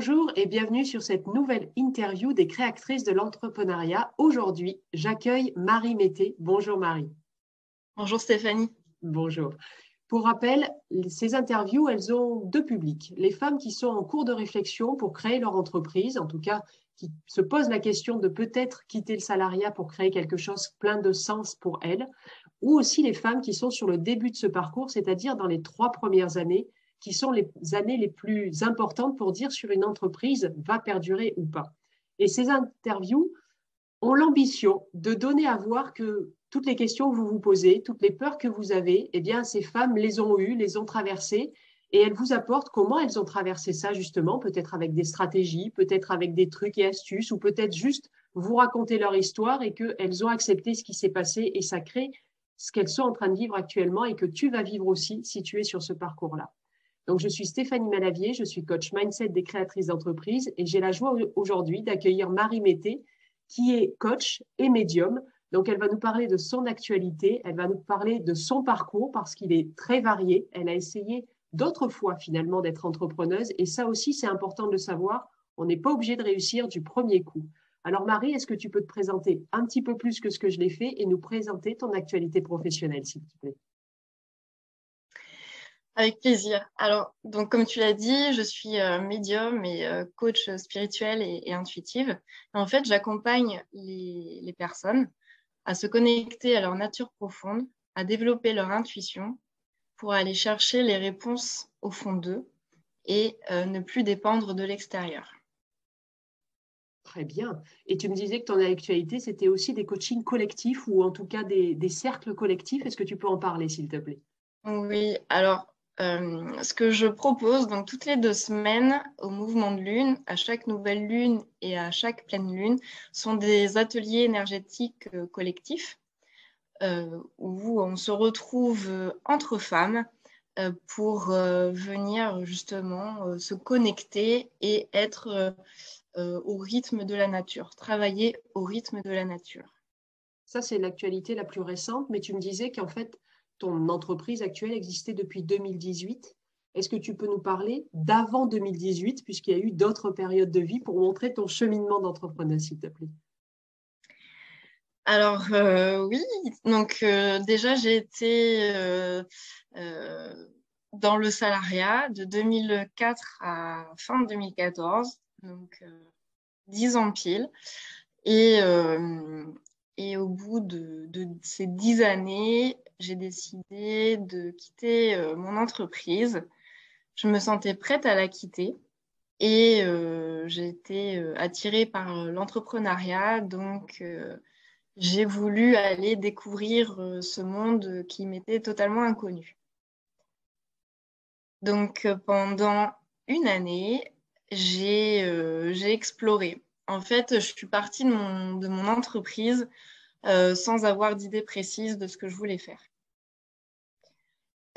Bonjour et bienvenue sur cette nouvelle interview des créatrices de l'entrepreneuriat. Aujourd'hui, j'accueille Marie Mété. Bonjour Marie. Bonjour Stéphanie. Bonjour. Pour rappel, ces interviews, elles ont deux publics. Les femmes qui sont en cours de réflexion pour créer leur entreprise, en tout cas qui se posent la question de peut-être quitter le salariat pour créer quelque chose plein de sens pour elles, ou aussi les femmes qui sont sur le début de ce parcours, c'est-à-dire dans les trois premières années qui sont les années les plus importantes pour dire sur une entreprise va perdurer ou pas. Et ces interviews ont l'ambition de donner à voir que toutes les questions que vous vous posez, toutes les peurs que vous avez, eh bien, ces femmes les ont eues, les ont traversées, et elles vous apportent comment elles ont traversé ça justement, peut-être avec des stratégies, peut-être avec des trucs et astuces, ou peut-être juste vous raconter leur histoire et qu'elles ont accepté ce qui s'est passé et ça crée ce qu'elles sont en train de vivre actuellement et que tu vas vivre aussi si tu es sur ce parcours-là. Donc, je suis Stéphanie Malavier, je suis coach mindset des créatrices d'entreprise et j'ai la joie aujourd'hui d'accueillir Marie Mété, qui est coach et médium. Donc, elle va nous parler de son actualité, elle va nous parler de son parcours parce qu'il est très varié. Elle a essayé d'autres fois finalement d'être entrepreneuse et ça aussi, c'est important de le savoir. On n'est pas obligé de réussir du premier coup. Alors, Marie, est-ce que tu peux te présenter un petit peu plus que ce que je l'ai fait et nous présenter ton actualité professionnelle, s'il te plaît? Avec plaisir. Alors, donc comme tu l'as dit, je suis euh, médium et euh, coach spirituel et, intuitive. en fait, j'accompagne les, personnes à se connecter à leur nature profonde, à développer leur intuition pour aller chercher les réponses au fond d'eux et euh, ne plus dépendre de l'extérieur. Très bien. Et tu me disais que ton actualité, c'était aussi des coachings collectifs ou en tout cas des, des cercles collectifs. Est-ce que tu peux en parler, s'il te plaît? Oui, alors euh, ce que je propose, donc toutes les deux semaines, au mouvement de lune, à chaque nouvelle lune et à chaque pleine lune, sont des ateliers énergétiques euh, collectifs euh, où on se retrouve entre femmes pour venir justement se connecter et être au rythme de la nature, travailler au rythme de la nature. Ça, c'est l'actualité la plus récente, mais tu me disais qu'en fait, ton entreprise actuelle existait depuis 2018. Est-ce que tu peux nous parler d'avant 2018, puisqu'il y a eu d'autres périodes de vie, pour montrer ton cheminement d'entrepreneur, s'il te plaît? Alors, euh, oui, donc euh, déjà, j'ai été euh, dans le salariat de 2004 à fin 2014, donc 10 ans pile. Et, et au bout de, de ces dix années, j'ai décidé de quitter euh, mon entreprise. Je me sentais prête à la quitter et euh, j'ai été euh, attirée par l'entrepreneuriat. Donc, j'ai voulu aller découvrir ce monde qui m'était totalement inconnu. Donc, pendant une année, j'ai exploré. En fait, je suis partie de mon, de mon entreprise sans avoir d'idée précise de ce que je voulais faire.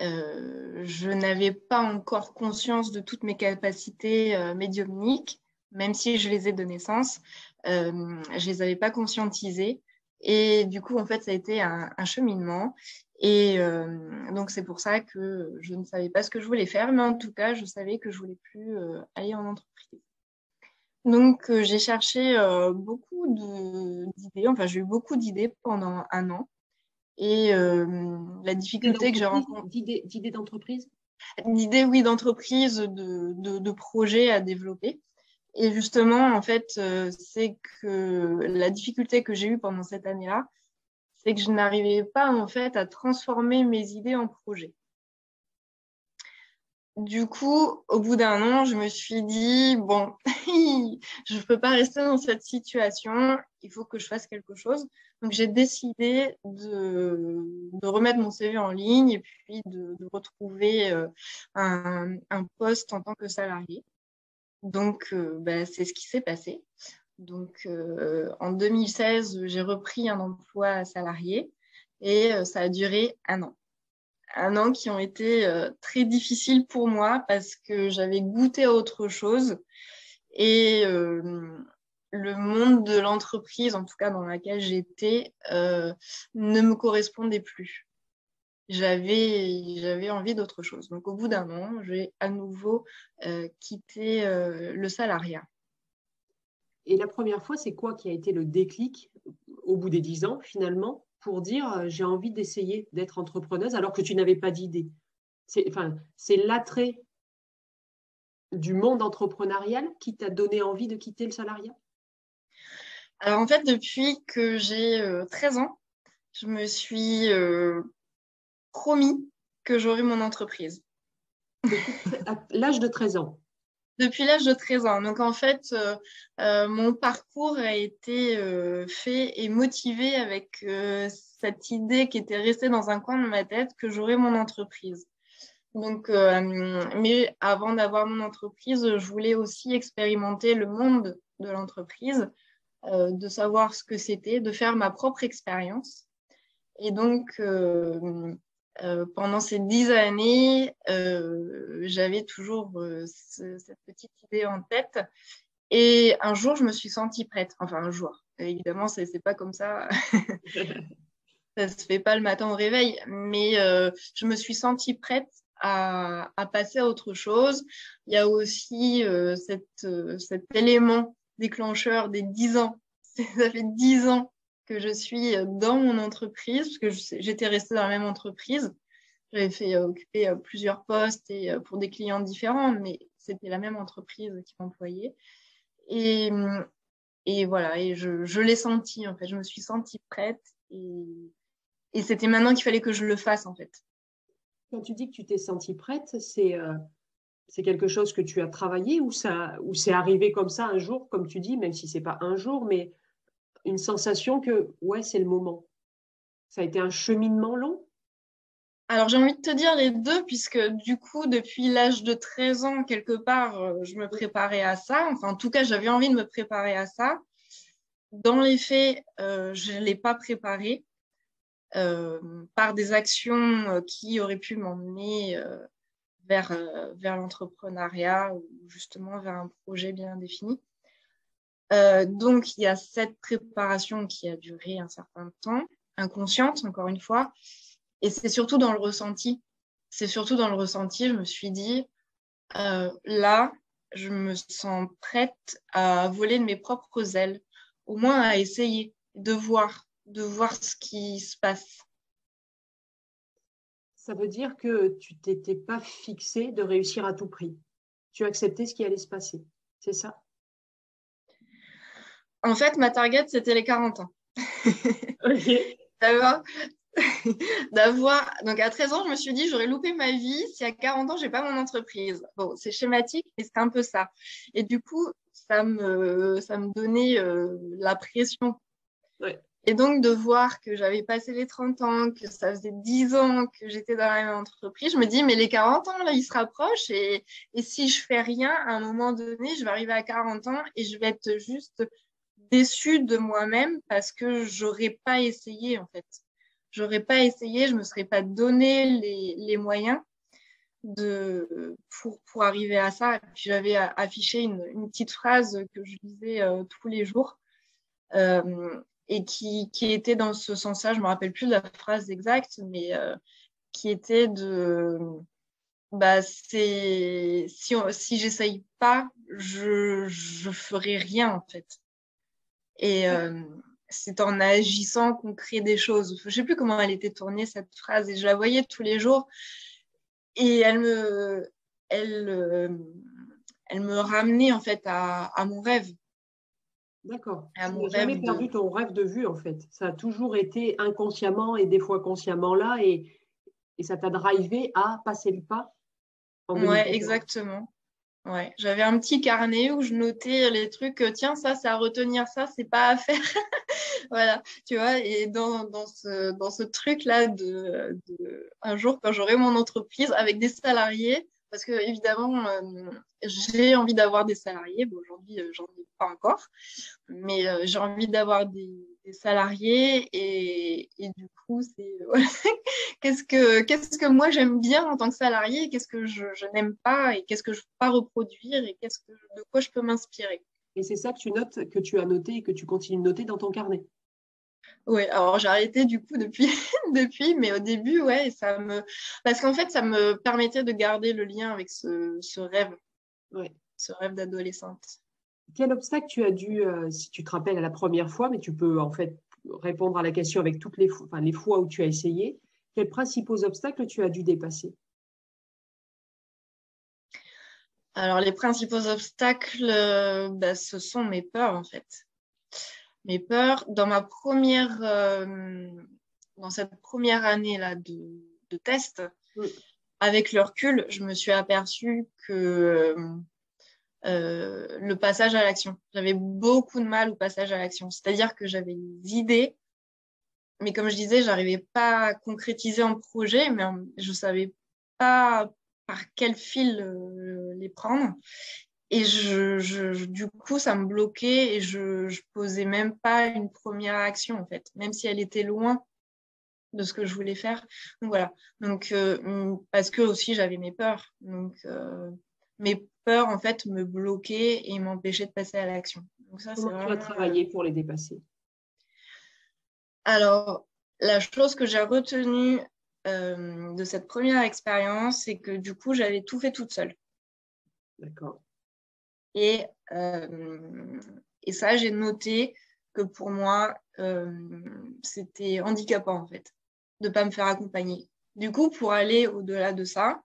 Euh, je n'avais pas encore conscience de toutes mes capacités euh, médiumniques, même si je les ai de naissance. Euh, je les avais pas conscientisées. Et du coup, en fait, ça a été un, cheminement. Et donc, c'est pour ça que je ne savais pas ce que je voulais faire, mais en tout cas, je savais que je voulais plus aller en entreprise. Donc, j'ai cherché beaucoup d'idées, enfin, j'ai eu beaucoup d'idées pendant un an. Et euh, la difficulté que j'ai rencontrée. D'idées d'entreprise? D'idées, oui, d'entreprise, de, de, de projets à développer. Et justement, en fait, euh, c'est que la difficulté que j'ai eue pendant cette année-là, c'est que je n'arrivais pas, en fait, à transformer mes idées en projets. Du coup, au bout d'un an, je me suis dit, bon, je ne peux pas rester dans cette situation, il faut que je fasse quelque chose. Donc, j'ai décidé de, remettre mon CV en ligne et puis de, retrouver euh, un, poste en tant que salarié. Donc, ben, c'est ce qui s'est passé. Donc, euh, en 2016, j'ai repris un emploi salarié et ça a duré un an un an qui ont été euh, très difficiles pour moi parce que j'avais goûté à autre chose et euh, le monde de l'entreprise, en tout cas dans laquelle j'étais, euh, ne me correspondait plus. j'avais j'avais envie d'autre chose. Donc au bout d'un moment, j'ai à nouveau quitté le salariat. Et la première fois, c'est quoi qui a été le déclic au bout des dix ans finalement? Pour dire euh, j'ai envie d'essayer d'être entrepreneuse alors que tu n'avais pas d'idée. C'est enfin, l'attrait du monde entrepreneurial qui t'a donné envie de quitter le salariat? Alors en fait, depuis que j'ai 13 ans, je me suis promis que j'aurais mon entreprise. À l'âge de 13 ans Depuis l'âge de 13 ans. Donc en fait, euh, euh, mon parcours a été euh, fait et motivé avec cette idée qui était restée dans un coin de ma tête que j'aurais mon entreprise. Donc, mais avant d'avoir mon entreprise, je voulais aussi expérimenter le monde de l'entreprise, de savoir ce que c'était, de faire ma propre expérience. Et donc, euh, pendant ces dix années, euh, j'avais toujours euh, cette petite idée en tête. Et un jour, je me suis sentie prête. Enfin, un jour. Évidemment, ce n'est pas comme ça. ça se fait pas le matin au réveil. Mais je me suis sentie prête à, à, passer à autre chose. Il y a aussi cette, cet élément déclencheur des dix ans. Ça fait dix ans que je suis dans mon entreprise, parce que j'étais restée dans la même entreprise. J'avais fait euh, occuper euh, plusieurs postes et euh, pour des clients différents, mais c'était la même entreprise qui m'employait. Et, et voilà, et je, je l'ai senti en fait, je me suis sentie prête et, et c'était maintenant qu'il fallait que je le fasse en fait. Quand tu dis que tu t'es sentie prête, c'est c'est quelque chose que tu as travaillé ou ou c'est arrivé comme ça un jour, comme tu dis, même si c'est pas un jour, mais une sensation que, ouais, c'est le moment. Ça a été un cheminement long? Alors j'ai envie de te dire les deux, puisque du coup, depuis l'âge de 13 ans, quelque part, euh, je me préparais à ça. Enfin, en tout cas, j'avais envie de me préparer à ça. Dans les faits, euh, je ne l'ai pas préparé euh, par des actions qui auraient pu m'emmener vers, vers l'entrepreneuriat ou justement vers un projet bien défini. Euh, donc, il y a cette préparation qui a duré un certain temps, inconsciente, encore une fois. Et c'est surtout dans le ressenti. C'est surtout dans le ressenti, je me suis dit, euh, là, je me sens prête à voler de mes propres ailes, au moins à essayer de voir, de voir ce qui se passe. Ça veut dire que tu t'étais pas fixé de réussir à tout prix. Tu accepté ce qui allait se passer. C'est ça? En fait, ma target, c'était les 40 ans. D'avoir, d'avoir. Donc, à 13 ans, je me suis dit, j'aurais loupé ma vie si à 40 ans, j'ai pas mon entreprise. Bon, c'est schématique, mais c'est un peu ça. Et du coup, ça me, ça me donnait euh, la pression. Et donc, de voir que j'avais passé les 30 ans, que ça faisait 10 ans que j'étais dans la même entreprise, je me dis, mais les 40 ans, là, ils se rapprochent. Et, et si je fais rien, à un moment donné, je vais arriver à 40 ans et je vais être juste déçue de moi-même parce que j'aurais pas essayé en fait. J'aurais pas essayé, je me serais pas donné les, les moyens de pour, pour arriver à ça. J'avais affiché une, une, petite phrase que je lisais euh, tous les jours euh, et qui, qui était dans ce sens-là. Je me rappelle plus la phrase exacte, mais euh, qui était de bah c'est si si j'essaye pas, je je ferai rien en fait. Et euh, c'est en agissant qu'on crée des choses. Je ne sais plus comment elle était tournée, cette phrase, et je la voyais tous les jours. Et elle me, elle, euh, elle me ramenait en fait à, à mon rêve. D'accord. Tu n'as jamais perdu ton rêve de vue en fait. Ça a toujours été inconsciemment et des fois consciemment là et, et ça t'a drivé à passer le pas. Oui, exactement. Ouais, j'avais un petit carnet où je notais les trucs, euh, tiens, ça, c'est à retenir, ça, c'est pas à faire. voilà, tu vois, et dans, dans ce, dans ce truc-là de, de, un jour, quand j'aurai mon entreprise avec des salariés, parce que évidemment, euh, j'ai envie d'avoir des salariés. Bon, aujourd'hui, euh, j'en ai pas encore, mais j'ai envie d'avoir des, salariés et, et du coup, c'est qu'est-ce que qu'est-ce que moi j'aime bien en tant que salarié, qu'est-ce que je, je n'aime pas et qu'est-ce que je peux pas reproduire et qu'est-ce que de quoi je peux m'inspirer. Et c'est ça que tu notes, que tu as noté et que tu continues de noter dans ton carnet? Oui, alors j'ai arrêté du coup depuis, depuis, mais au début, ouais, ça me. Parce qu'en fait, ça me permettait de garder le lien avec ce, ce rêve, ouais. ce rêve d'adolescente. Quel obstacle tu as dû, euh, si tu te rappelles à la première fois, mais tu peux en fait répondre à la question avec toutes les, fois, enfin, les fois où tu as essayé, quels principaux obstacles tu as dû dépasser? Alors, les principaux obstacles, euh, bah, ce sont mes peurs, en fait. Mes peurs, dans ma première, euh, dans cette première année là de, de test, avec le recul, je me suis aperçue que euh, le passage à l'action, j'avais beaucoup de mal au passage à l'action. C'est-à-dire que j'avais des idées, mais comme je disais, j'arrivais pas à concrétiser en projet, mais je savais pas par quel fil euh, les prendre. Et du coup, ça me bloquait et je, posais même pas une première action, en fait, même si elle était loin de ce que je voulais faire. Donc voilà. Donc, euh, parce que aussi, j'avais mes peurs. Donc, euh, mes peurs, en fait, me bloquaient et m'empêchaient de passer à l'action. Donc ça, Comment tu as travaillé pour les dépasser? Alors, la chose que j'ai retenue euh, de cette première expérience, c'est que du coup, j'avais tout fait toute seule. D'accord. Et, euh, et ça, j'ai noté que pour moi, euh, c'était handicapant en fait, de ne pas me faire accompagner. Du coup, pour aller au-delà de ça,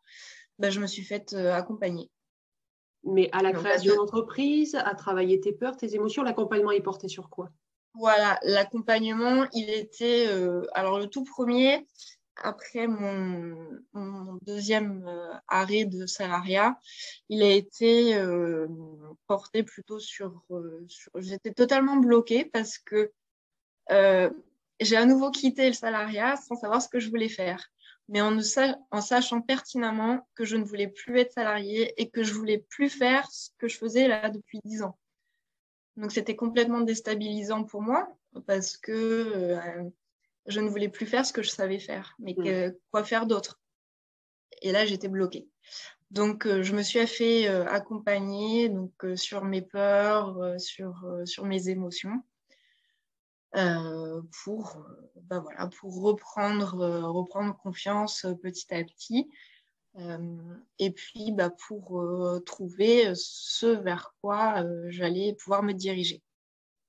bah, je me suis faite accompagner. Mais à la création d'entreprise, à travailler tes peurs, tes émotions, l'accompagnement est porté sur quoi? Voilà, l'accompagnement, il était. alors, le tout premier, après mon, deuxième euh, arrêt de salariat, il a été euh, porté plutôt sur, euh, sur j'étais totalement bloquée parce que j'ai à nouveau quitté le salariat sans savoir ce que je voulais faire, mais en, en sachant pertinemment que je ne voulais plus être salariée et que je voulais plus faire ce que je faisais là depuis dix ans. Donc c'était complètement déstabilisant pour moi parce que je ne voulais plus faire ce que je savais faire, mais mm. quoi faire d'autre? Et là, j'étais bloquée. Donc, euh, je me suis fait euh, accompagner donc, euh, sur mes peurs, sur, sur mes émotions, pour, bah, voilà, pour reprendre, reprendre confiance petit à petit. et puis, bah, pour trouver ce vers quoi j'allais pouvoir me diriger.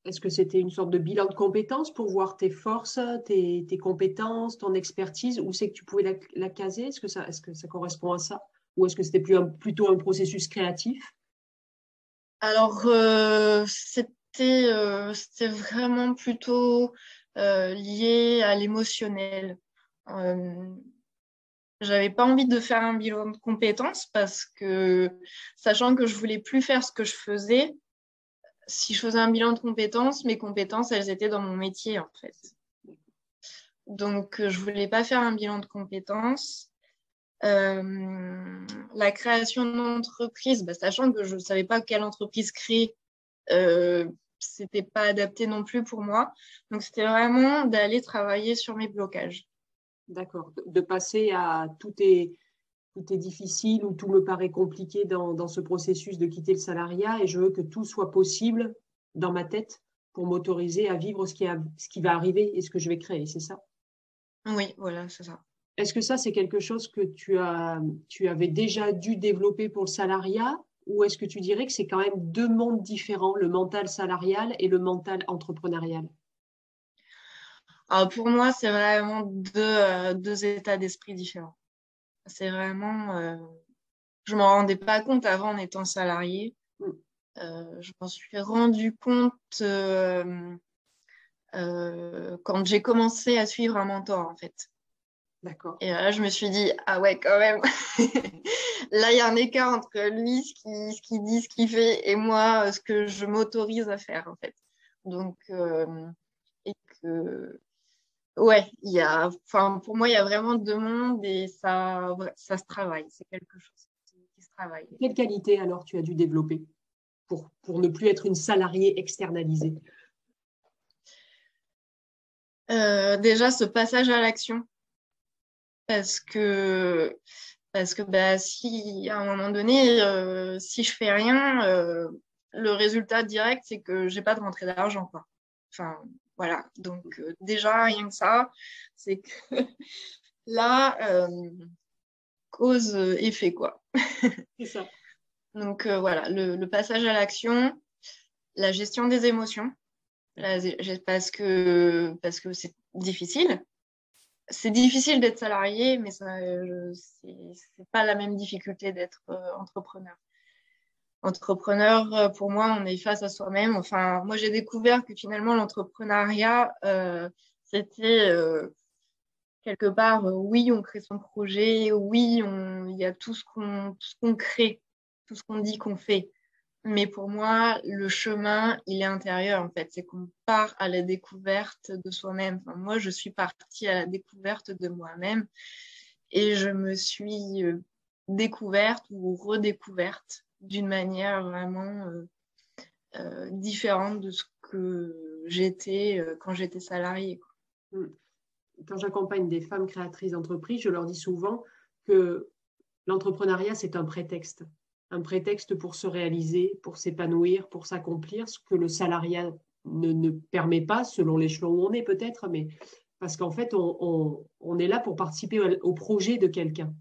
Est-ce que c'était une sorte de bilan de compétences pour voir tes forces, tes, compétences, ton expertise, ou c'est que tu pouvais la, caser? Est-ce que, ça, est que ça correspond à ça? Ou est-ce que c'était plutôt un processus créatif? Alors, euh, euh, c'était vraiment plutôt euh, lié à l'émotionnel. J'avais pas envie de faire un bilan de compétences parce que, sachant que je voulais plus faire ce que je faisais, si je faisais un bilan de compétences, mes compétences, elles étaient dans mon métier, en fait. Donc, euh, je voulais pas faire un bilan de compétences. Euh, la création d'entreprise, bah, sachant que je savais pas quelle entreprise créer, euh, c'était pas adapté non plus pour moi. Donc, c'était vraiment d'aller travailler sur mes blocages. D'accord. De passer à tout est tout est difficile ou tout me paraît compliqué dans, ce processus de quitter le salariat et je veux que tout soit possible dans ma tête pour m'autoriser à vivre ce qui, ce qui va arriver et ce que je vais créer, c'est ça? Oui, voilà, c'est ça. Est-ce que ça, c'est quelque chose que tu, as, tu avais déjà dû développer pour le salariat ou est-ce que tu dirais que c'est quand même deux mondes différents, le mental salarial et le mental entrepreneurial? Alors pour moi, c'est vraiment deux, euh, deux états d'esprit différents. C'est vraiment. Euh, je m'en rendais pas compte avant en étant salarié. Mm. Euh, je m'en suis rendu compte quand j'ai commencé à suivre un mentor, en fait. D'accord. Et là, je me suis dit, ah ouais, quand même. là, il y a un écart entre lui, ce qu'il ce qui dit, ce qu'il fait, et moi, ce que je m'autorise à faire, en fait. Donc, et que ouais, il y a, enfin, pour moi, il y a vraiment deux mondes et ça, ça se travaille. C'est quelque chose qui se travaille. Quelle qualité alors tu as dû développer pour, pour ne plus être une salariée externalisée? Euh, Déjà, ce passage à l'action. Parce que, parce que bah, si à un moment donné, euh, si je fais rien, euh, le résultat direct, c'est que j'ai pas de rentrée d'argent. Enfin, Voilà, donc déjà, rien que ça, c'est que là, cause-effet, quoi. c'est ça. Donc voilà, le, passage à l'action, la gestion des émotions, parce que parce que c'est difficile. C'est difficile d'être salarié, mais ce c'est pas la même difficulté d'être euh, entrepreneur. Entrepreneur, euh, pour moi, on est face à soi-même. Enfin, moi, j'ai découvert que finalement, l'entrepreneuriat, euh, c'était quelque part, oui, on crée son projet, oui, il y a tout ce qu'on crée, tout ce qu'on dit qu'on fait. Mais pour moi, le chemin, il est intérieur en fait. C'est qu'on part à la découverte de soi-même. moi, je suis partie à la découverte de moi-même et je me suis euh, découverte ou redécouverte d'une manière vraiment euh, euh, différente de ce que j'étais quand j'étais salariée. Mmh. Quand j'accompagne des femmes créatrices d'entreprise, je leur dis souvent que l'entrepreneuriat, c'est un prétexte un prétexte pour se réaliser, pour s'épanouir, pour s'accomplir, ce que le salariat ne, permet pas, selon l'échelon où on est peut-être, mais parce qu'en fait, on, est là pour participer au, projet de quelqu'un.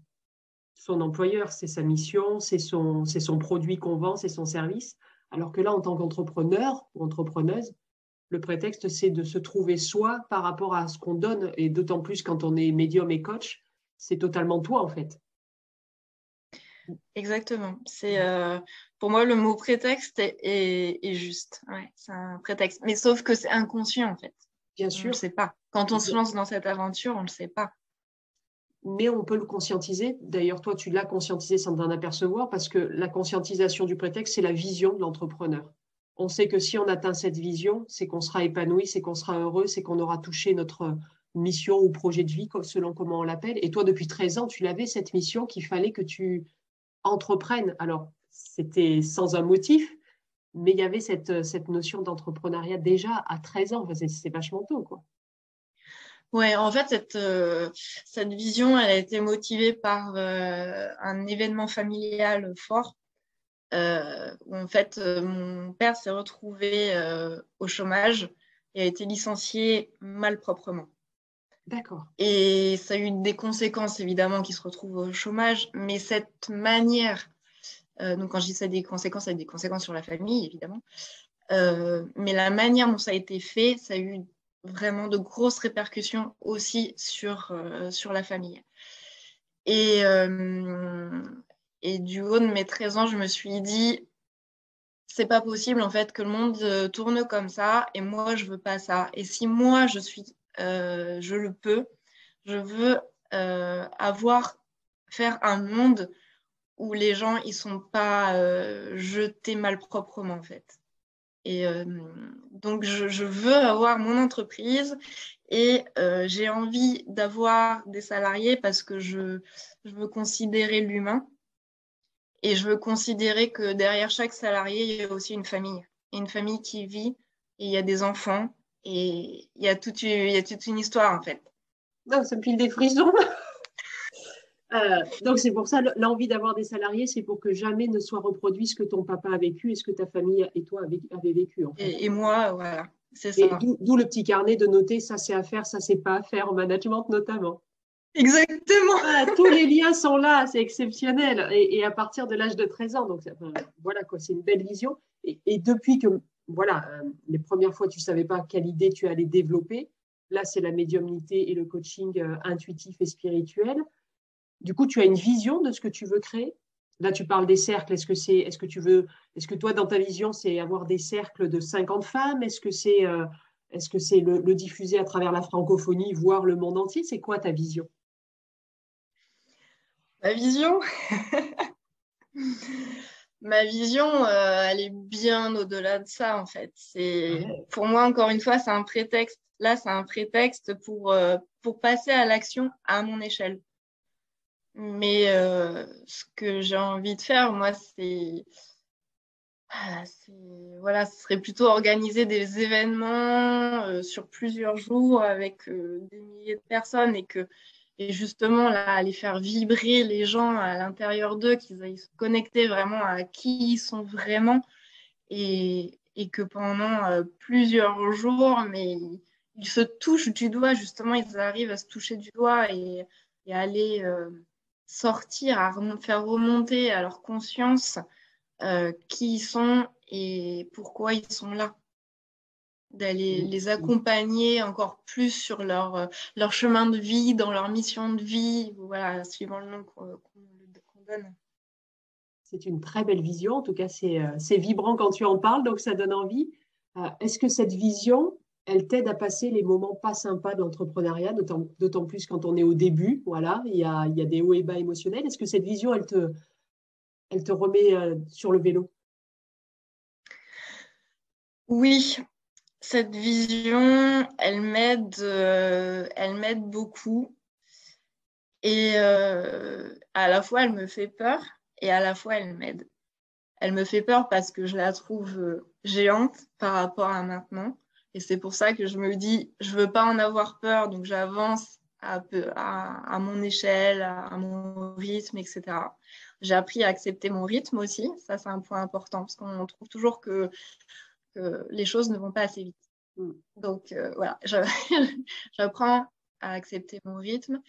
Son employeur, c'est sa mission, c'est son, produit qu'on vend, c'est son service. Alors que là, en tant qu'entrepreneur ou entrepreneuse, le prétexte, c'est de se trouver soi par rapport à ce qu'on donne, et d'autant plus quand on est médium et coach, c'est totalement toi en fait. Exactement. C'est euh, pour moi le mot prétexte est, juste. c'est un prétexte. Mais sauf que c'est inconscient en fait. Bien sûr. On ne sait pas. Quand on se lance dans cette aventure, on ne le sait pas. Mais on peut le conscientiser. D'ailleurs, toi, tu l'as conscientisé sans t'en apercevoir parce que la conscientisation du prétexte, c'est la vision de l'entrepreneur. On sait que si on atteint cette vision, c'est qu'on sera épanoui, c'est qu'on sera heureux, c'est qu'on aura touché notre mission ou projet de vie, selon comment on l'appelle. Et toi, depuis 13 ans, tu l'avais, cette mission qu'il fallait que tu entreprennent. Alors, c'était sans un motif, mais il y avait cette, cette notion d'entrepreneuriat déjà à 13 ans. c'est vachement tôt, quoi. En fait, cette, euh, cette vision, elle a été motivée par euh, un événement familial fort. Euh, où en fait, mon père s'est retrouvé au chômage et a été licencié malproprement. D'accord. Et ça a eu des conséquences, évidemment, qui se retrouvent au chômage, mais cette manière, euh, donc quand je dis ça des conséquences, ça a des conséquences sur la famille, évidemment, euh, mais la manière dont ça a été fait, ça a eu vraiment de grosses répercussions aussi sur, euh, sur la famille. Et, et du haut de mes 13 ans, je me suis dit, c'est pas possible en fait que le monde tourne comme ça et moi je veux pas ça. Et si moi je suis euh, je le peux. Je veux euh, avoir, faire un monde où les gens ils sont pas euh, jetés malproprement en fait. Et donc je, veux avoir mon entreprise et j'ai envie d'avoir des salariés parce que je, je veux considérer l'humain et je veux considérer que derrière chaque salarié il y a aussi une famille, une famille qui vit et il y a des enfants et il y, a toute, il y a toute une histoire, en fait. Non, ça me file des frissons. Euh, donc, c'est pour ça, l'envie d'avoir des salariés, c'est pour que jamais ne soit reproduit ce que ton papa a vécu et ce que ta famille et toi avez, vécu. et, moi, voilà, c'est ça. D'où le petit carnet de noter ça c'est à faire, ça c'est pas à faire en management notamment. Exactement. tous les liens sont là, c'est exceptionnel. Et, à partir de l'âge de 13 ans, donc voilà quoi, c'est une belle vision. Et, et, depuis que voilà, euh, les premières fois, tu ne savais pas quelle idée tu allais développer. Là, c'est la médiumnité et le coaching euh, intuitif et spirituel. Du coup, tu as une vision de ce que tu veux créer. Là, tu parles des cercles. Est-ce que c'est, est-ce que tu veux, est-ce que toi, dans ta vision, c'est avoir des cercles de 50 femmes? Est-ce que c'est, euh, est-ce que c'est le, diffuser à travers la francophonie, voire le monde entier? C'est quoi ta vision? Ma vision? ma vision, euh, elle est bien au-delà de ça, en fait. C'est, pour moi, encore une fois, c'est un prétexte. Là, c'est un prétexte pour, euh, pour passer à l'action à mon échelle. Mais euh, ce que j'ai envie de faire, moi, c'est, ah, voilà, ce serait plutôt organiser des événements sur plusieurs jours avec des milliers de personnes et que et justement là aller faire vibrer les gens à l'intérieur d'eux, qu'ils aillent se connecter vraiment à qui ils sont vraiment et, que pendant euh, plusieurs jours, mais ils se touchent du doigt, justement, ils arrivent à se toucher du doigt et, et aller euh, sortir, à faire remonter à leur conscience euh, qui ils sont et pourquoi ils sont là. D'aller les accompagner encore plus sur leur, euh, leur chemin de vie, dans leur mission de vie, voilà, suivant le nom qu'on donne. C'est une très belle vision, en tout cas c'est vibrant quand tu en parles, donc ça donne envie. Est-ce que cette vision, elle t'aide à passer les moments pas sympas de l'entrepreneuriat, d'autant plus quand on est au début. Voilà, il y a, des hauts et bas émotionnels. Est-ce que cette vision, elle te, elle te remet euh, sur le vélo? Oui, cette vision, elle m'aide, euh, elle m'aide beaucoup. Et euh, à la fois, elle me fait peur et à la fois, elle m'aide. Elle me fait peur parce que je la trouve géante par rapport à maintenant. Et c'est pour ça que je me dis, je veux pas en avoir peur, donc j'avance à, à, à, mon échelle, à, mon rythme, etc. J'ai appris à accepter mon rythme aussi. Ça, c'est un point important parce qu'on trouve toujours que, que, les choses ne vont pas assez vite. Mm. Donc euh, voilà, j'apprends à accepter mon rythme.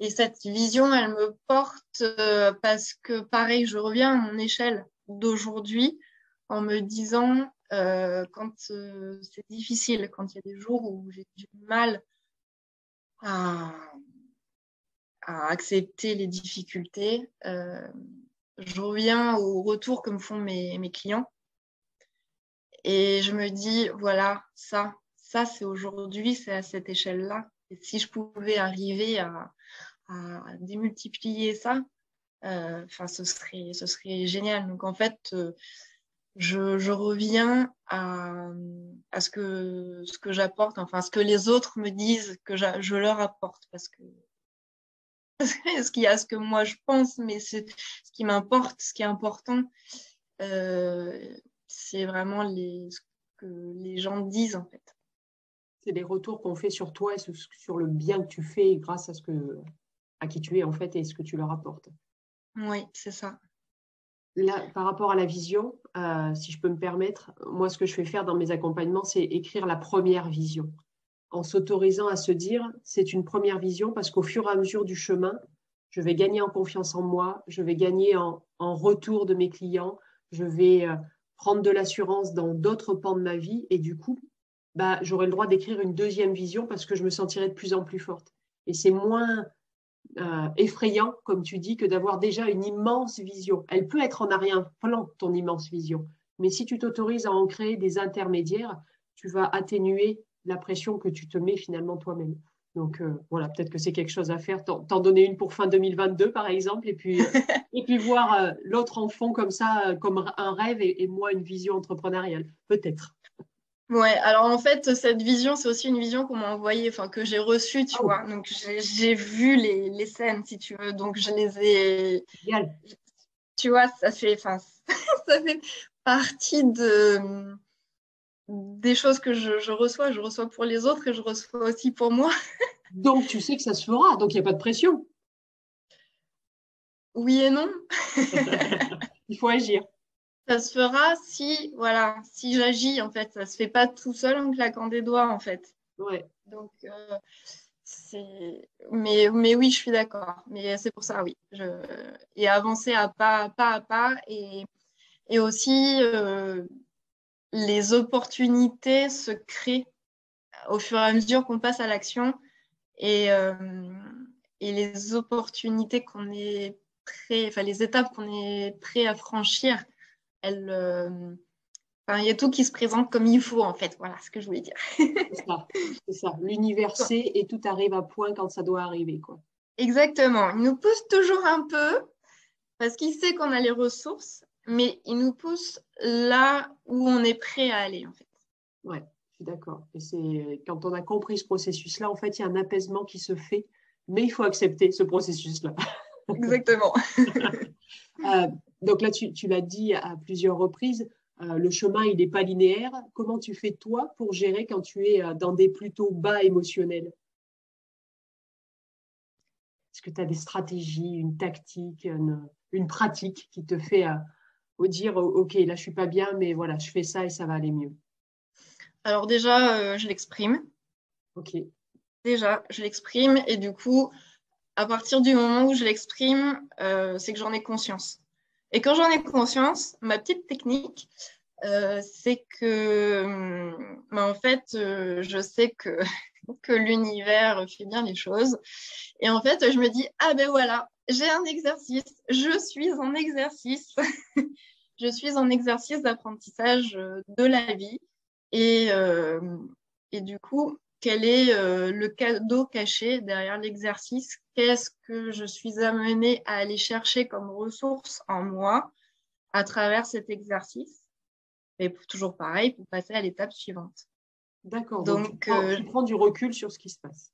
Et cette vision, elle me porte euh, parce que, pareil, je reviens à mon échelle d'aujourd'hui en me disant, euh, quand c'est difficile, quand il y a des jours où j'ai du mal à, accepter les difficultés, je reviens au retour que me font mes, clients et je me dis, voilà, ça, ça c'est aujourd'hui, c'est à cette échelle-là. Et si je pouvais arriver à, démultiplier ça, enfin, ce serait, ce serait génial. Donc en fait, je, reviens à, ce que, ce que j'apporte, enfin ce que les autres me disent que je leur apporte, parce que ce qu'il y a ce que moi je pense, mais c'est ce qui m'importe, ce qui est important, euh, c'est vraiment les, ce que les gens disent en fait. C'est les retours qu'on fait sur toi et sur le bien que tu fais grâce à ce que à qui tu es en fait et ce que tu leur apportes. Oui, c'est ça par rapport à la vision, euh, si je peux me permettre, moi, ce que je fais faire dans mes accompagnements, c'est écrire la première vision, en s'autorisant à se dire, c'est une première vision parce qu'au fur et à mesure du chemin, je vais gagner en confiance en moi, je vais gagner en, retour de mes clients, je vais euh, prendre de l'assurance dans d'autres pans de ma vie et du coup, bah, j'aurai le droit d'écrire une deuxième vision parce que je me sentirai de plus en plus forte. Et c'est moins euh, effrayant, comme tu dis, que d'avoir déjà une immense vision. Elle peut être en arrière-plan, ton immense vision. Mais si tu t'autorises à en créer des intermédiaires, tu vas atténuer la pression que tu te mets finalement toi-même. Donc euh, voilà, peut-être que c'est quelque chose à faire. T'en donner une pour fin 2022, par exemple, et puis, et puis voir euh, l'autre en fond comme ça, comme un rêve, et moi une vision entrepreneuriale. Peut-être. Ouais, alors en fait, cette vision, c'est aussi une vision qu'on m'a envoyée, enfin que j'ai reçue, tu oh. vois. Donc j'ai vu les, les, scènes, si tu veux. Donc je les ai. Tu vois, ça fait, enfin, ça fait partie de des choses que je, je, reçois. Je reçois pour les autres et je reçois aussi pour moi. donc tu sais que ça se fera, donc il n'y a pas de pression. Oui et non. il faut agir ça se fera si, voilà, si j'agis, en fait. Ça se fait pas tout seul en claquant des doigts, en fait. Ouais. Donc, euh, c'est... Mais, mais oui, je suis d'accord. Mais c'est pour ça, oui. Je... Et avancer à pas, pas à pas. Et, et aussi, euh, les opportunités se créent au fur et à mesure qu'on passe à l'action. Et, euh, et les opportunités qu'on est prêt, enfin les étapes qu'on est prêt à franchir, elle, euh, il y a tout qui se présente comme il faut, en fait. Voilà ce que je voulais dire. c'est ça. ça. L'univers sait et tout arrive à point quand ça doit arriver. Quoi. Exactement. Il nous pousse toujours un peu parce qu'il sait qu'on a les ressources, mais il nous pousse là où on est prêt à aller, en fait. Ouais, je suis d'accord. Et c'est quand on a compris ce processus-là, en fait, il y a un apaisement qui se fait, mais il faut accepter ce processus-là. Exactement. Euh, donc là, tu, l'as dit à plusieurs reprises, euh, le chemin, il n'est pas linéaire. Comment tu fais toi pour gérer quand tu es euh, dans des plutôt bas émotionnels? Est-ce que tu as des stratégies, une tactique, une, pratique qui te fait dire, OK, là, je suis pas bien, mais voilà, je fais ça et ça va aller mieux Alors déjà, je l'exprime. Ok. Déjà, je l'exprime et du coup, à partir du moment où je l'exprime, euh, c'est que j'en ai conscience. Et quand j'en ai conscience, ma petite technique, euh, c'est que, hum, bah, en fait, euh, je sais que, que l'univers fait bien les choses. Et en fait, je me dis, ah ben voilà, j'ai un exercice, je suis en exercice, je suis en exercice d'apprentissage de la vie. Et, et du coup, quel est euh, le cadeau caché derrière l'exercice, qu'est-ce que je suis amenée à aller chercher comme ressource en moi à travers cet exercice? Et toujours pareil, pour passer à l'étape suivante. D'accord. Donc, tu, euh, prends, du recul sur ce qui se passe.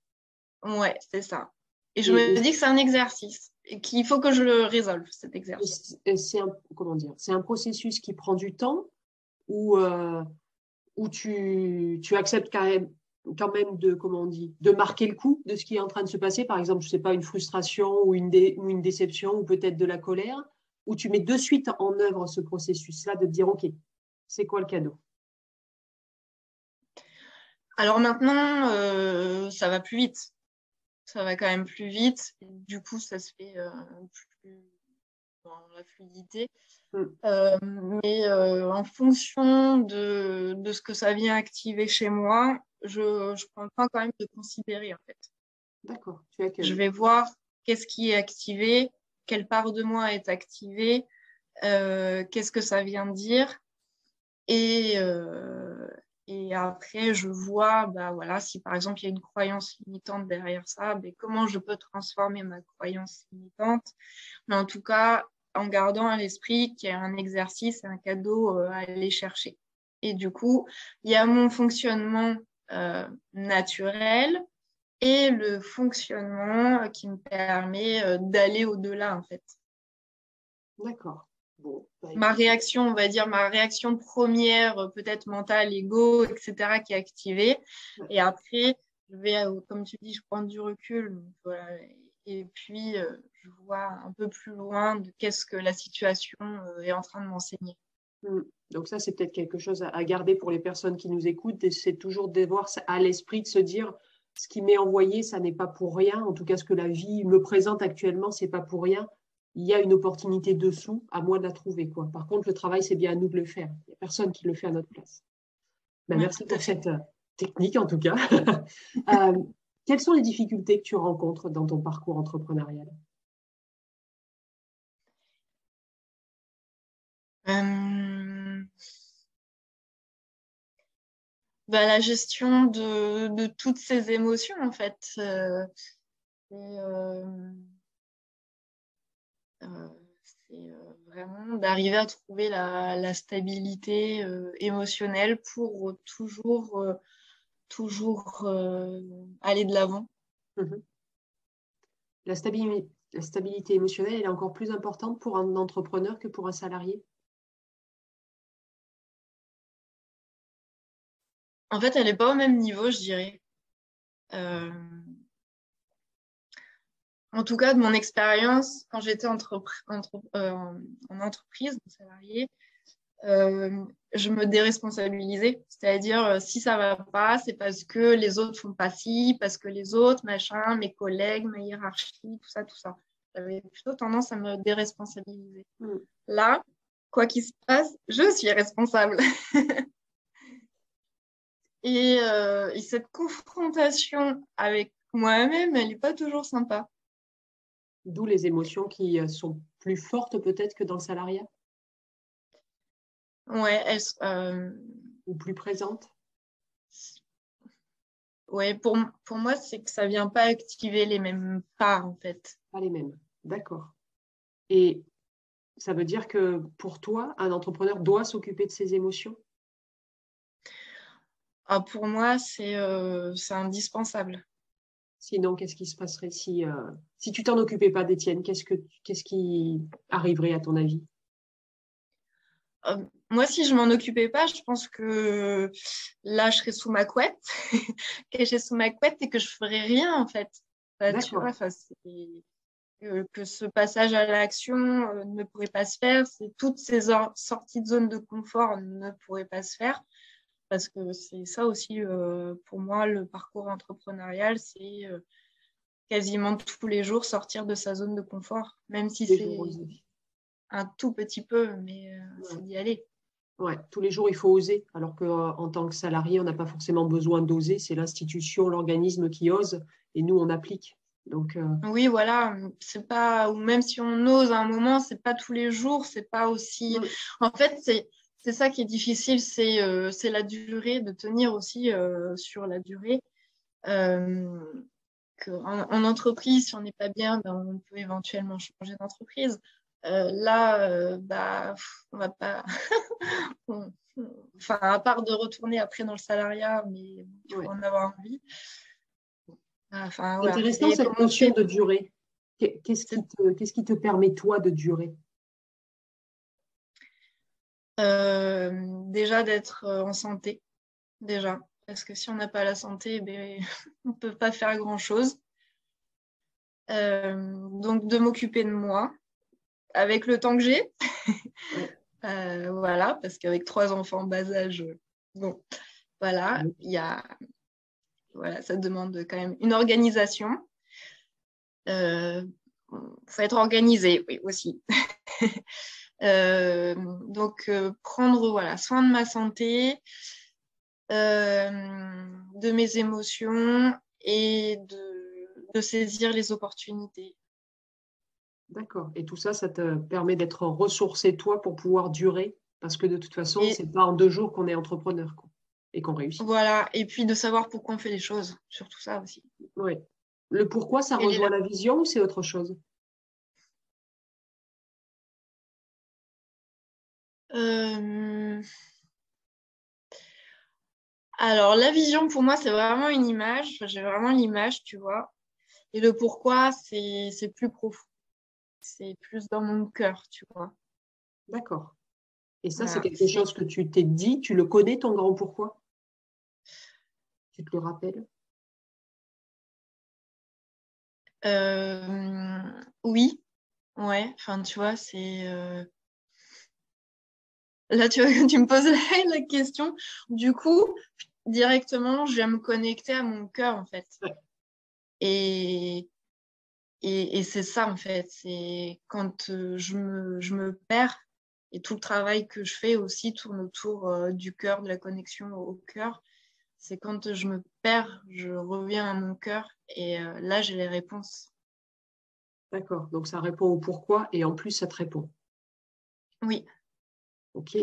Ouais, c'est ça. Et je me dis que c'est un exercice et qu'il faut que je le résolve, cet exercice. C'est un, comment dire, c'est un processus qui prend du temps ou euh, où tu, tu acceptes quand même, quand même de, comment on dit, de marquer le coup de ce qui est en train de se passer? Par exemple, je sais pas, une frustration ou une, ou une déception ou peut-être de la colère, où tu mets de suite en œuvre ce processus-là de te dire, OK, c'est quoi le cadeau? Alors maintenant, euh, ça va plus vite. Ça va quand même plus vite. du coup, ça se fait euh, plus dans la fluidité. Mm. Euh, mais en fonction de, de, ce que ça vient activer chez moi, je, je prends le temps quand même de considérer en fait. D'accord. Je vais voir qu'est-ce qui est activé, quelle part de moi est activée, qu'est-ce que ça vient dire. Et, euh, et après, je vois, bah, voilà, si par exemple il y a une croyance limitante derrière ça, bah, comment je peux transformer ma croyance limitante? Mais en tout cas, en gardant à l'esprit qu'il y a un exercice, un cadeau euh, à aller chercher. Et du coup, il y a mon fonctionnement euh, naturel et le fonctionnement qui me permet euh, d'aller au-delà en fait. D'accord. Bon, bah, ma réaction, on va dire ma réaction première, euh, peut-être mentale, ego, etc., qui est activée. Et après, je vais, comme tu dis, je prends du recul. Et puis, je vois un peu plus loin de qu'est-ce que la situation est en train de m'enseigner. Mm. Donc ça, c'est peut-être quelque chose à, garder pour les personnes qui nous écoutent. C'est toujours d'avoir à l'esprit de se dire, ce qui m'est envoyé, ça n'est pas pour rien. En tout cas, ce que la vie me présente actuellement, c'est pas pour rien. Il y a une opportunité dessous, à moi de la trouver. Quoi. Par contre, le travail, c'est bien à nous de le faire. Il n'y a personne qui le fait à notre place. Ben, merci pour cette euh, technique, en tout cas. Euh, quelles sont les difficultés que tu rencontres dans ton parcours entrepreneurial? Bah, la gestion de, de, toutes ces émotions, en fait. Euh, euh, euh, c'est vraiment d'arriver à trouver la, la stabilité émotionnelle pour toujours, toujours aller de l'avant. Mhm. La, stabilité, la stabilité émotionnelle, elle est encore plus importante pour un entrepreneur que pour un salarié? En fait, elle n'est pas au même niveau, je dirais. Euh, en tout cas, de mon expérience, quand j'étais euh, en entreprise, salarié, euh, je me déresponsabilisais. C'est-à-dire, si ça va pas, c'est parce que les autres font pas ci, parce que les autres, machin, mes collègues, ma hiérarchie, tout ça, tout ça. J'avais plutôt tendance à me déresponsabiliser. Mm. Là, quoi qu'il se passe, je suis responsable. Euh, et, cette confrontation avec moi-même, elle n'est pas toujours sympa. D'où les émotions qui euh, sont plus fortes peut-être que dans le salariat? Ouais, elles, euh, ou plus présentes? Ouais, pour, pour moi, c'est que ça ne vient pas activer les mêmes parts en fait. Pas les mêmes, d'accord. Et ça veut dire que pour toi, un entrepreneur doit s'occuper de ses émotions? Ah, pour moi, euh, c'est indispensable. Sinon, qu'est-ce qui se passerait si, euh, si tu t'en occupais pas d'Étienne? Qu'est-ce que qu'est-ce qui arriverait à ton avis? Euh, Moi, si je m'en occupais pas, je pense que là, je serais sous ma couette, que serais sous ma couette et que je ferais rien en fait. tu vois, que, que, ce passage à l'action ne pourrait pas se faire, c'est toutes ces sorties de zone de confort ne pourraient pas se faire parce que c'est ça aussi pour moi le parcours entrepreneurial, c'est quasiment tous les jours sortir de sa zone de confort, même si c'est un tout petit peu, mais c'est d'y aller. Ouais, tous les jours, il faut oser. Alors qu'en tant que salarié, on n'a pas forcément besoin d'oser. C'est l'institution, l'organisme qui ose et nous, on applique. Donc, euh, Oui, voilà. C'est pas, ou même si on ose à un moment, c'est pas tous les jours. C'est pas aussi. En fait, c'est. C'est ça qui est difficile, c'est euh, la durée, de tenir aussi euh, sur la durée. Euh, en, en, entreprise, si on n'est pas bien, ben, on peut éventuellement changer d'entreprise. Là, bah, on va pas. enfin, à part de retourner après dans le salariat, mais il faut en avoir envie. Enfin, Intéressant cette notion de durée. Qu'est-ce qui, te, qui, te permet, toi, de durer? Déjà d'être en santé, déjà. Parce que si on n'a pas la santé, ben, on ne peut pas faire grand-chose. donc, de m'occuper de moi, avec le temps que j'ai. Euh, voilà, parce qu'avec trois enfants en bas âge, bon, voilà, il y a, voilà, ça demande quand même une organisation. Il euh, faut être organisé, oui, aussi. Euh, donc, prendre voilà, soin de ma santé, de mes émotions et de saisir les opportunités. D'accord. Et tout ça, ça te permet d'être ressourcé toi pour pouvoir durer? Parce que de toute façon, ce c'est pas en deux jours qu'on est entrepreneur et qu'on réussit. Voilà. Et puis de savoir pourquoi on fait les choses, surtout ça aussi. Oui. Le pourquoi, ça rejoint la vision ou c'est autre chose? Euh, Alors, la vision, pour moi, c'est vraiment une image. J'ai vraiment l'image, tu vois. Et le pourquoi, c'est plus profond c'est plus dans mon cœur, tu vois. D'accord. Et ça, c'est quelque chose que tu t'es dit, tu le connais, ton grand pourquoi? Tu te le rappelles? Euh, Oui, ouais. Enfin, tu vois, c'est. Euh, là, tu, tu me poses la, question. Du coup, directement, je vais me connecter à mon cœur, en fait. Et et, c'est ça, en fait, c'est quand euh, je, me, je, me, perds et tout le travail que je fais aussi tourne autour euh, du cœur, de la connexion au cœur. C'est quand je me perds, je reviens à mon cœur et euh, là, j'ai les réponses. D'accord, donc ça répond au pourquoi et en plus, ça te répond. Oui. Ok.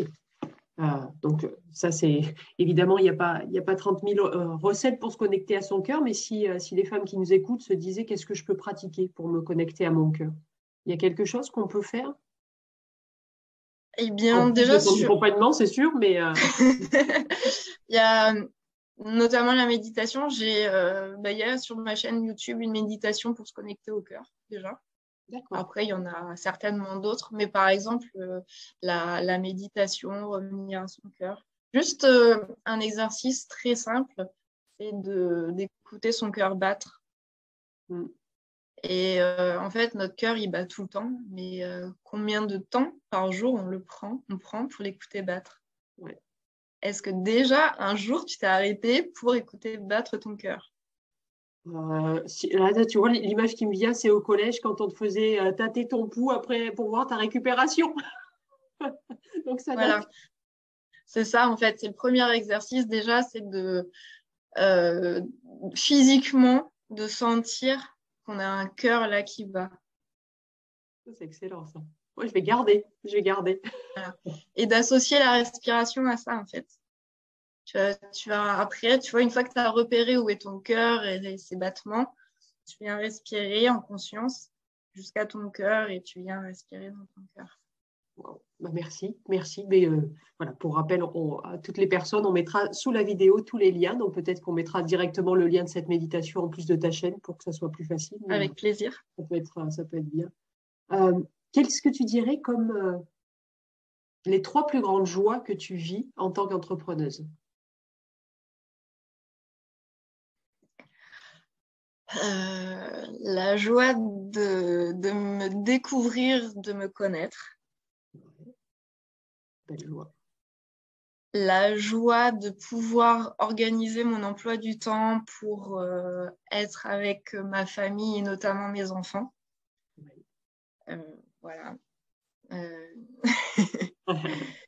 Euh, donc, ça, c'est évidemment, il n'y a, pas, a pas 30 000 euh, recettes pour se connecter à son cœur, mais si, euh, si les femmes qui nous écoutent se disaient qu'est-ce que je peux pratiquer pour me connecter à mon cœur, il y a quelque chose qu'on peut faire? Eh bien, déjà. Sur accompagnement, c'est sûr, mais. il y a notamment la méditation. J'ai, bah, il y a sur ma chaîne YouTube une méditation pour se connecter au cœur, déjà. Après, il y en a certainement d'autres, mais par exemple, euh, la, méditation, revenir à son cœur. Juste euh, un exercice très simple, c'est d'écouter son cœur battre. Mm. Et euh, en fait, notre cœur, il bat tout le temps, mais combien de temps par jour on le prend, on prend pour l'écouter battre? Est-ce que déjà, un jour, tu t'es arrêté pour écouter battre ton cœur? Euh, là, tu vois, l'image qui me vient, c'est au collège quand on te faisait euh, tâter ton pouls après pour voir ta récupération. Donc ça voilà. C'est ça en fait. C'est le premier exercice déjà, c'est de euh, physiquement de sentir qu'on a un cœur là qui bat. C'est excellent ça. Moi, je vais garder. Je vais garder. Et d'associer la respiration à ça en fait. Tu vas, après, tu vois, une fois que tu as repéré où est ton cœur et, ses battements, tu viens respirer en conscience jusqu'à ton cœur et tu viens respirer dans ton cœur. Bah, merci, merci. Mais euh, voilà, pour rappel, à toutes les personnes, on mettra sous la vidéo tous les liens. Donc peut-être qu'on mettra directement le lien de cette méditation en plus de ta chaîne pour que ça soit plus facile. Avec plaisir. Ça peut être, ça peut être bien. Euh, qu'est-ce que tu dirais comme euh, les trois plus grandes joies que tu vis en tant qu'entrepreneuse? Euh, la joie de, de, me découvrir, de me connaître. Belle joie. la joie de pouvoir organiser mon emploi du temps pour euh, être avec ma famille et notamment mes enfants. Euh, voilà.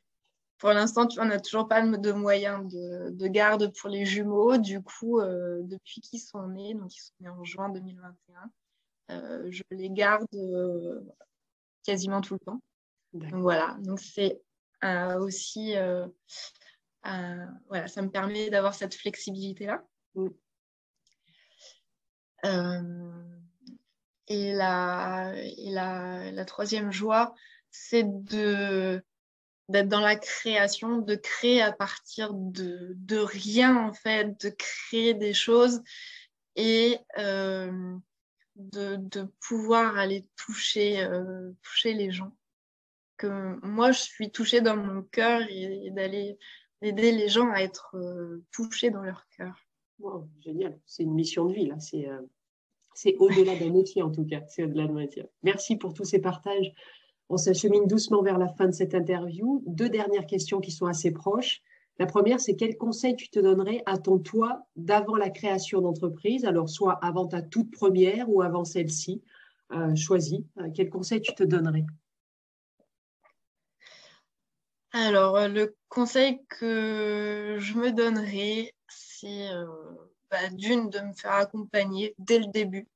Euh, pour l'instant, on n'a toujours pas de moyens de, garde pour les jumeaux. Du coup, depuis qu'ils sont nés, donc ils sont nés en juin 2021, je les garde quasiment tout le temps. Donc voilà, donc c'est aussi, euh, voilà, ça me permet d'avoir cette flexibilité-là. Euh, et la, et la, la troisième joie, c'est de d'être dans la création, de créer à partir de, de, rien en fait, de créer des choses et euh, de, de, pouvoir aller toucher, toucher les gens que moi, je suis touchée dans mon cœur et, d'aller aider les gens à être euh, touchés dans leur cœur. génial, c'est une mission de vie, là. C'est, euh, c'est au-delà d'un métier, en tout cas. C'est au-delà d'un métier. Merci pour tous ces partages. On s'achemine doucement vers la fin de cette interview. Deux dernières questions qui sont assez proches. La première, c'est quel conseil tu te donnerais à ton toi d'avant la création d'entreprise? Alors, soit avant ta toute première ou avant celle-ci, euh, choisis. Euh, quel conseil tu te donnerais? Alors, euh, le conseil que je me donnerais, c'est bah, d'une, de me faire accompagner dès le début.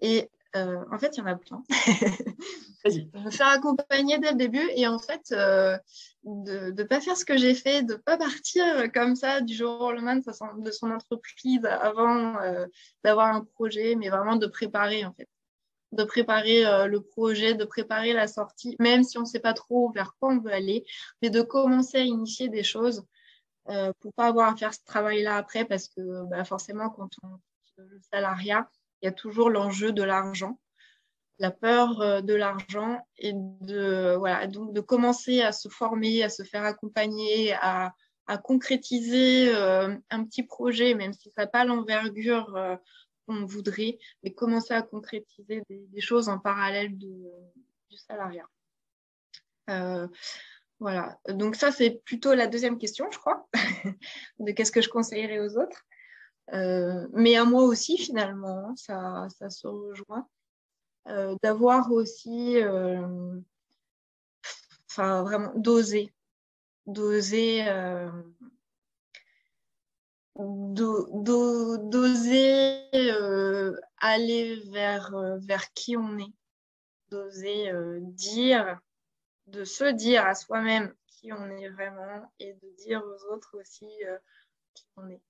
Et euh, en fait, il y en a plein. me faire accompagner dès le début et en fait, de ne pas faire ce que j'ai fait, de ne pas partir comme ça du jour au lendemain de son entreprise avant d'avoir un projet, mais vraiment de préparer en fait de préparer euh, le projet, de préparer la sortie, même si on ne sait pas trop vers quoi on veut aller, mais de commencer à initier des choses euh, pour pas avoir à faire ce travail-là après, parce que bah, forcément, quand on le salariat, il y a toujours l'enjeu de l'argent, la peur euh, de l'argent et de voilà donc de commencer à se former, à se faire accompagner, à, à concrétiser euh, un petit projet, même si ça n'a pas l'envergure on voudrait, mais commencer à concrétiser des, choses en parallèle du salariat. Euh, voilà, donc ça c'est plutôt la deuxième question, je crois, de qu'est-ce que je conseillerais aux autres. Euh, mais à moi aussi, finalement, ça, ça se rejoint. Euh, d'avoir aussi, enfin vraiment, d'oser, d'oser d'oser euh, aller vers, euh, vers qui on est, d'oser euh, dire, de se dire à soi-même qui on est vraiment et de dire aux autres aussi qui on est.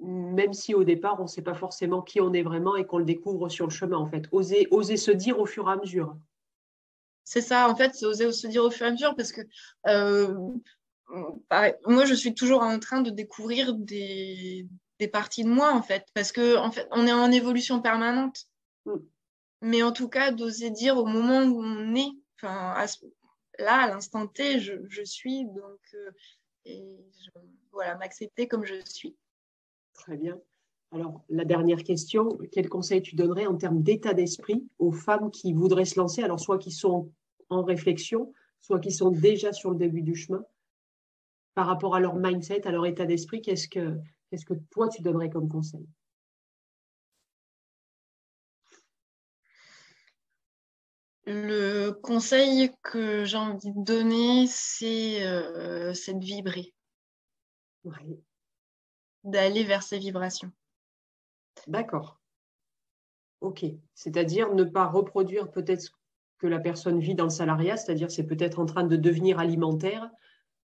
Même si au départ, on ne sait pas forcément qui on est vraiment et qu'on le découvre sur le chemin, en fait. Oser, oser se dire au fur et à mesure. C'est ça, en fait, c'est oser se dire au fur et à mesure parce que moi, je suis toujours en train de découvrir des, parties de moi, en fait, parce que en fait, on est en évolution permanente. Mm. Mais en tout cas, d'oser dire au moment où on est, enfin, là, à l'instant T, je, suis, donc, euh, et voilà, m'accepter comme je suis. Très bien. Alors, la dernière question, quel conseil tu donnerais en termes d'état d'esprit aux femmes qui voudraient se lancer, alors soit qui sont en réflexion, soit qui sont déjà sur le début du chemin par rapport à leur mindset, à leur état d'esprit, qu'est-ce que, qu'est-ce que toi tu donnerais comme conseil? Le conseil que j'ai envie de donner, c'est, euh, de vibrer. D'aller vers ces vibrations. D'accord. Ok. C'est-à-dire ne pas reproduire peut-être ce que la personne vit dans le salariat, c'est-à-dire c'est peut-être en train de devenir alimentaire,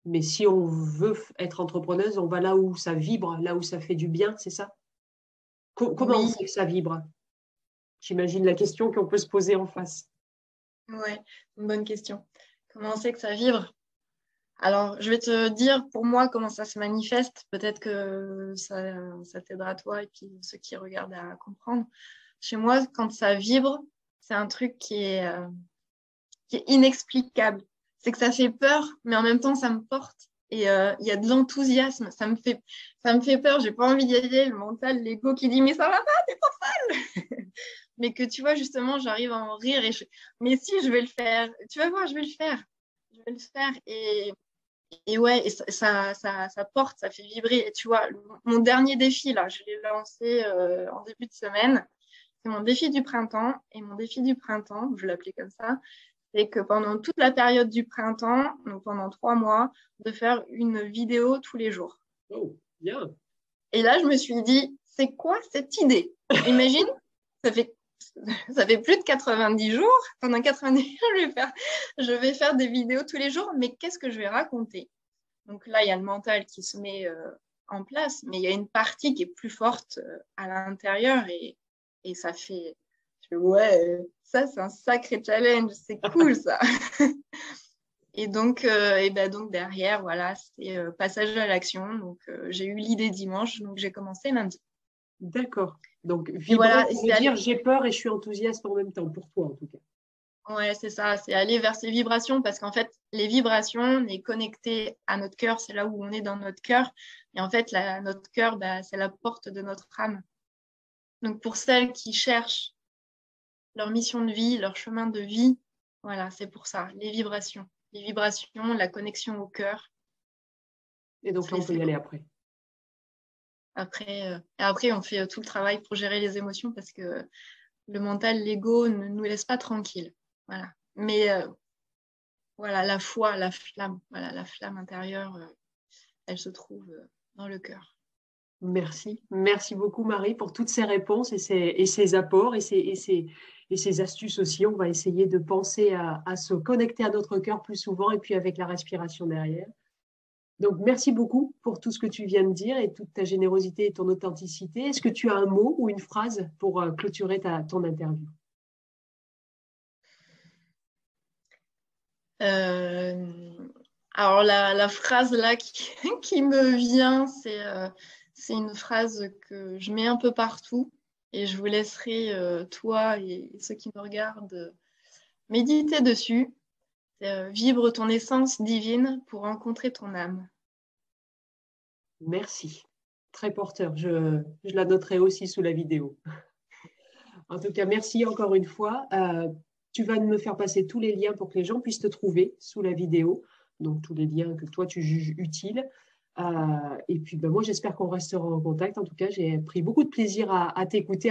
mais si on veut être entrepreneuse, on va là où ça vibre, là où ça fait du bien, c'est ça? Comment on sait que ça vibre? J'imagine la question qu'on peut se poser en face. Oui, une bonne question. Comment on sait que ça vibre? Alors, je vais te dire pour moi comment ça se manifeste. Peut-être que ça, ça t'aidera toi et puis ceux qui regardent à comprendre. Chez moi, quand ça vibre, c'est un truc qui est, euh, inexplicable c'est que ça fait peur, mais en même temps, ça me porte. Et euh, il y a de l'enthousiasme. Ça me fait, ça me fait peur. J'ai pas envie d'y aller. Le mental, l'ego qui dit mais ça va pas, t'es pas folle. mais que tu vois justement, j'arrive à en rire et je, mais si je vais le faire. Tu vas voir, je vais le faire. Je vais le faire et et ouais, ça, ça, ça, porte, ça fait vibrer. Et tu vois, mon dernier défi, là, je l'ai lancé euh, en début de semaine. C'est mon défi du printemps. Et mon défi du printemps, je l'appelais comme ça, c'est que pendant toute la période du printemps, donc pendant trois mois, de faire une vidéo tous les jours. Oh, bien. Et là, je me suis dit, c'est quoi cette idée? Imagine, ça fait ça fait plus de 90 jours. Pendant 90 jours, je vais, faire, je vais faire des vidéos tous les jours, mais qu'est-ce que je vais raconter? Donc là, il y a le mental qui se met euh, en place, mais il y a une partie qui est plus forte euh, à l'intérieur et, et, ça fait, ouais, ça c'est un sacré challenge, c'est cool ça. et donc, euh, et ben donc derrière, voilà, c'est passage à l'action. Donc j'ai eu l'idée dimanche, donc j'ai commencé lundi. D'accord. Donc, voilà, c'est dire j'ai peur et je suis enthousiaste en même temps, pour toi en tout cas. Ouais, c'est ça, c'est aller vers ces vibrations parce qu'en fait, les vibrations, on est connecté à notre cœur, c'est là où on est dans notre cœur. Et en fait, notre cœur, bah, c'est la porte de notre âme. Donc, pour celles qui cherchent leur mission de vie, leur chemin de vie, voilà, c'est pour ça, les vibrations. Les vibrations, la connexion au cœur. Et donc là, on peut y aller après. Après, euh, après, on fait euh, tout le travail pour gérer les émotions parce que le mental, l'ego ne nous laisse pas tranquilles. Voilà. Mais euh, voilà, la foi, la flamme, voilà, la flamme intérieure, elle se trouve dans le cœur. Merci. Merci beaucoup, Marie, pour toutes ces réponses et ces, et ces apports et ces, et, ces, et ces, astuces aussi. On va essayer de penser à, à se connecter à notre cœur plus souvent et puis avec la respiration derrière. Donc, merci beaucoup pour tout ce que tu viens de dire et toute ta générosité et ton authenticité. Est-ce que tu as un mot ou une phrase pour euh, clôturer ta, ton interview? Euh, Alors, la, phrase là qui, me vient, euh, c'est une phrase que je mets un peu partout et je vous laisserai, toi et ceux qui me regardent, méditer dessus. Vibre ton essence divine pour rencontrer ton âme. Merci. Très porteur. Je, la noterai aussi sous la vidéo. En tout cas, merci encore une fois. Euh, tu vas me faire passer tous les liens pour que les gens puissent te trouver sous la vidéo. Donc, tous les liens que toi, tu juges utiles. Euh, et puis, ben, moi, j'espère qu'on restera en contact. En tout cas, j'ai pris beaucoup de plaisir à, t'écouter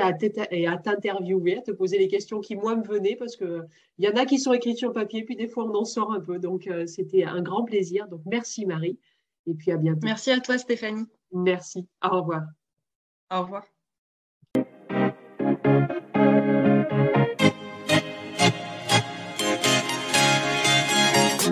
et à t'interviewer, à te poser les questions qui, moi, me venaient parce qu'il y en a qui sont écrites sur papier, puis des fois, on en sort un peu. Donc, euh, c'était un grand plaisir. Donc, merci, Marie. Et puis à bientôt. Merci à toi, Stéphanie. Merci. Au revoir. Au revoir.